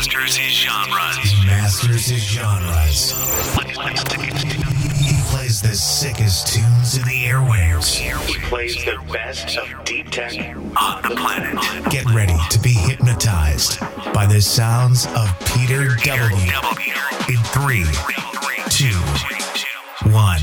masters his genres. He masters his genres. He plays the sickest tunes in the airwaves. He plays the best of deep tech on the planet. Get ready to be hypnotized by the sounds of Peter W. In three, two, one.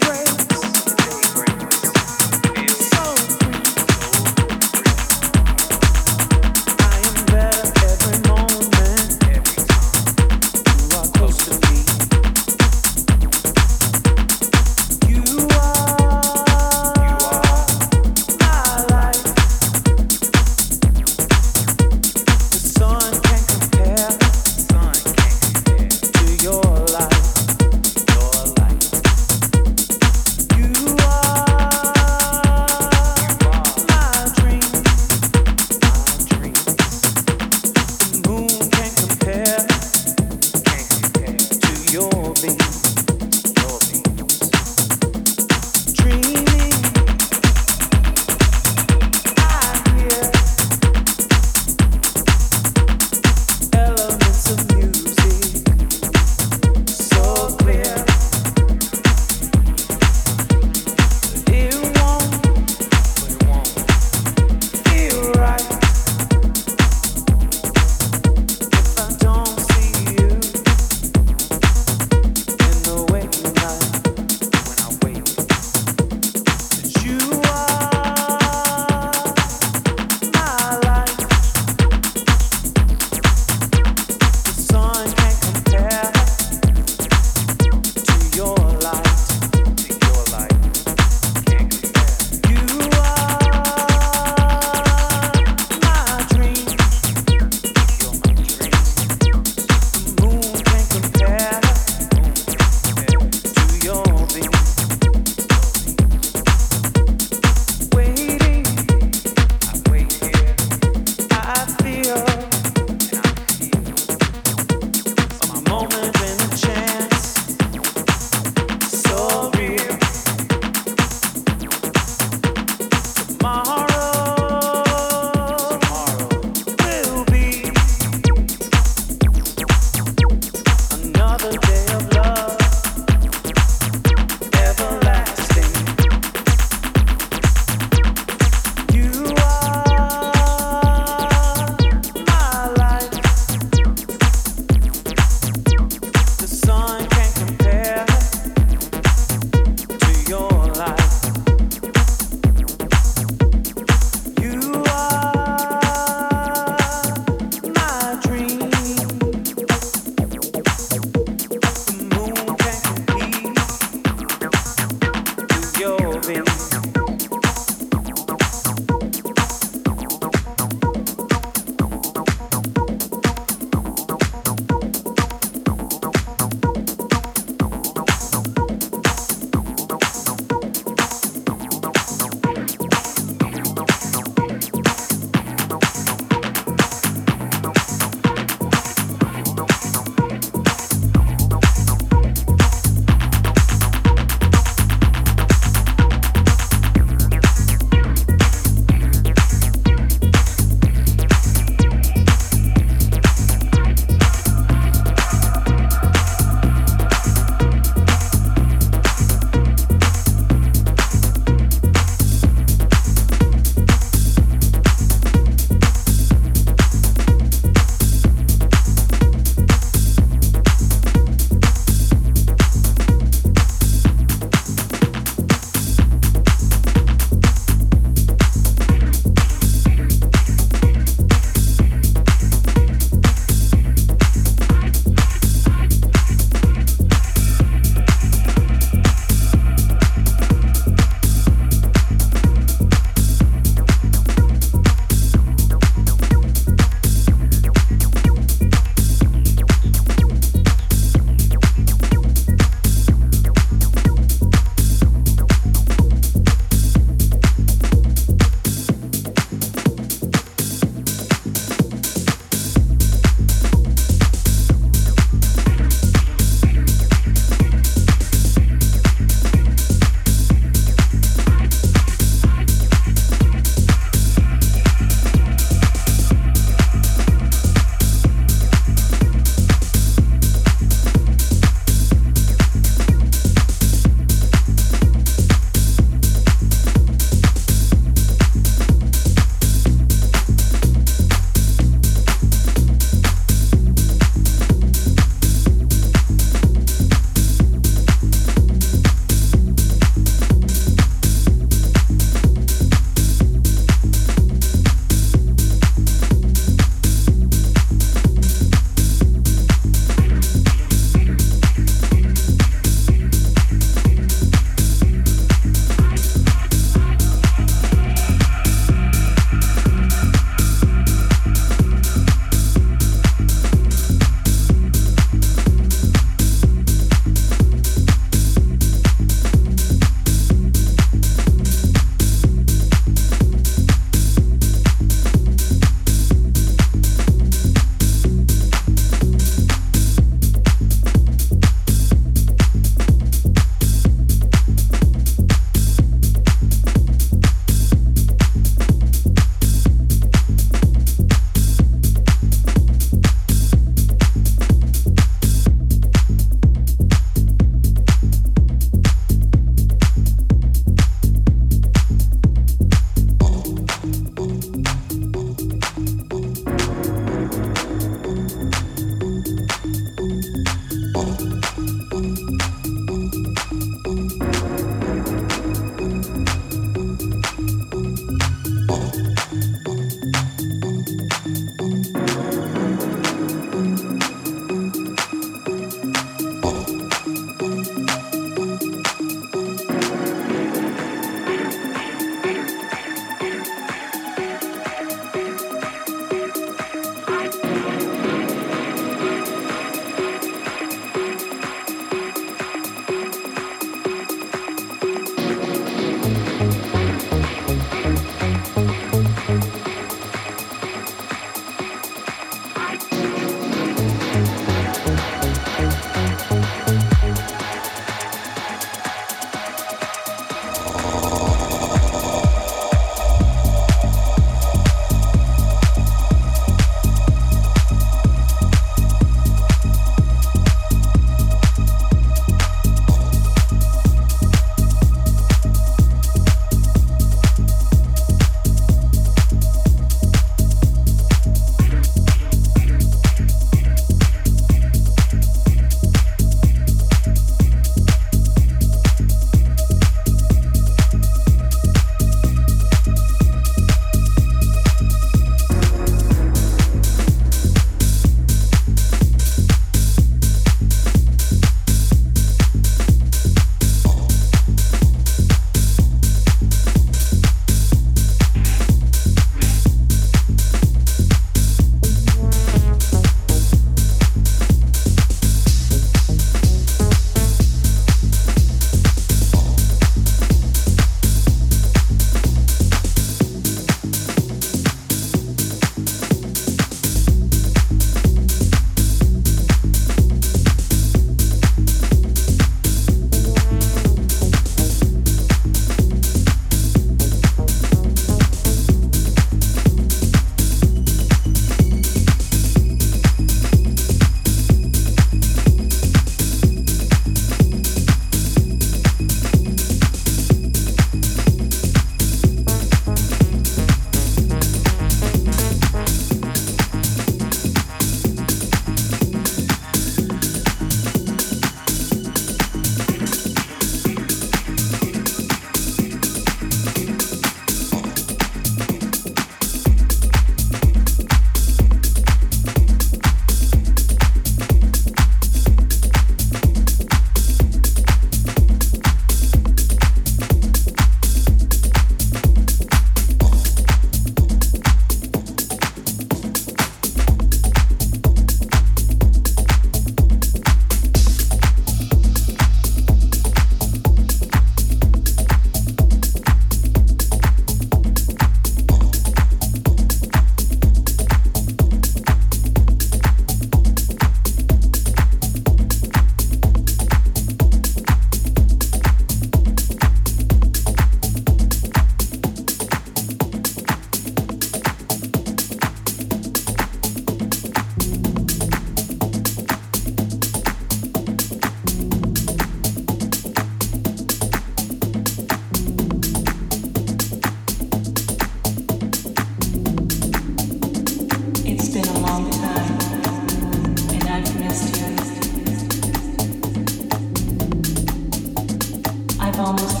almost